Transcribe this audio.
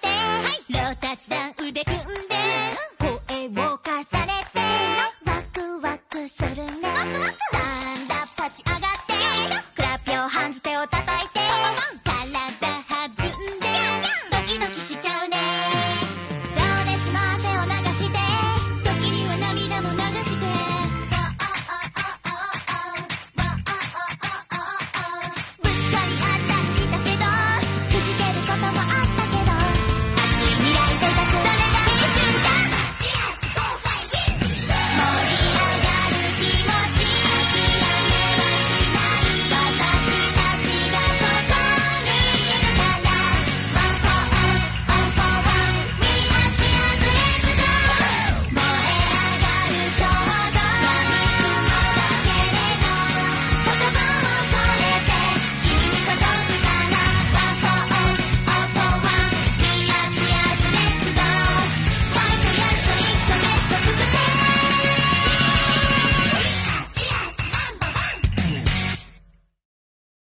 て、はい、ロータッチダウン腕組んで、声を重ねて、ワクワクするね。ワクワク。スタンダップ立ち上がって、クラップ用ハンズ手を叩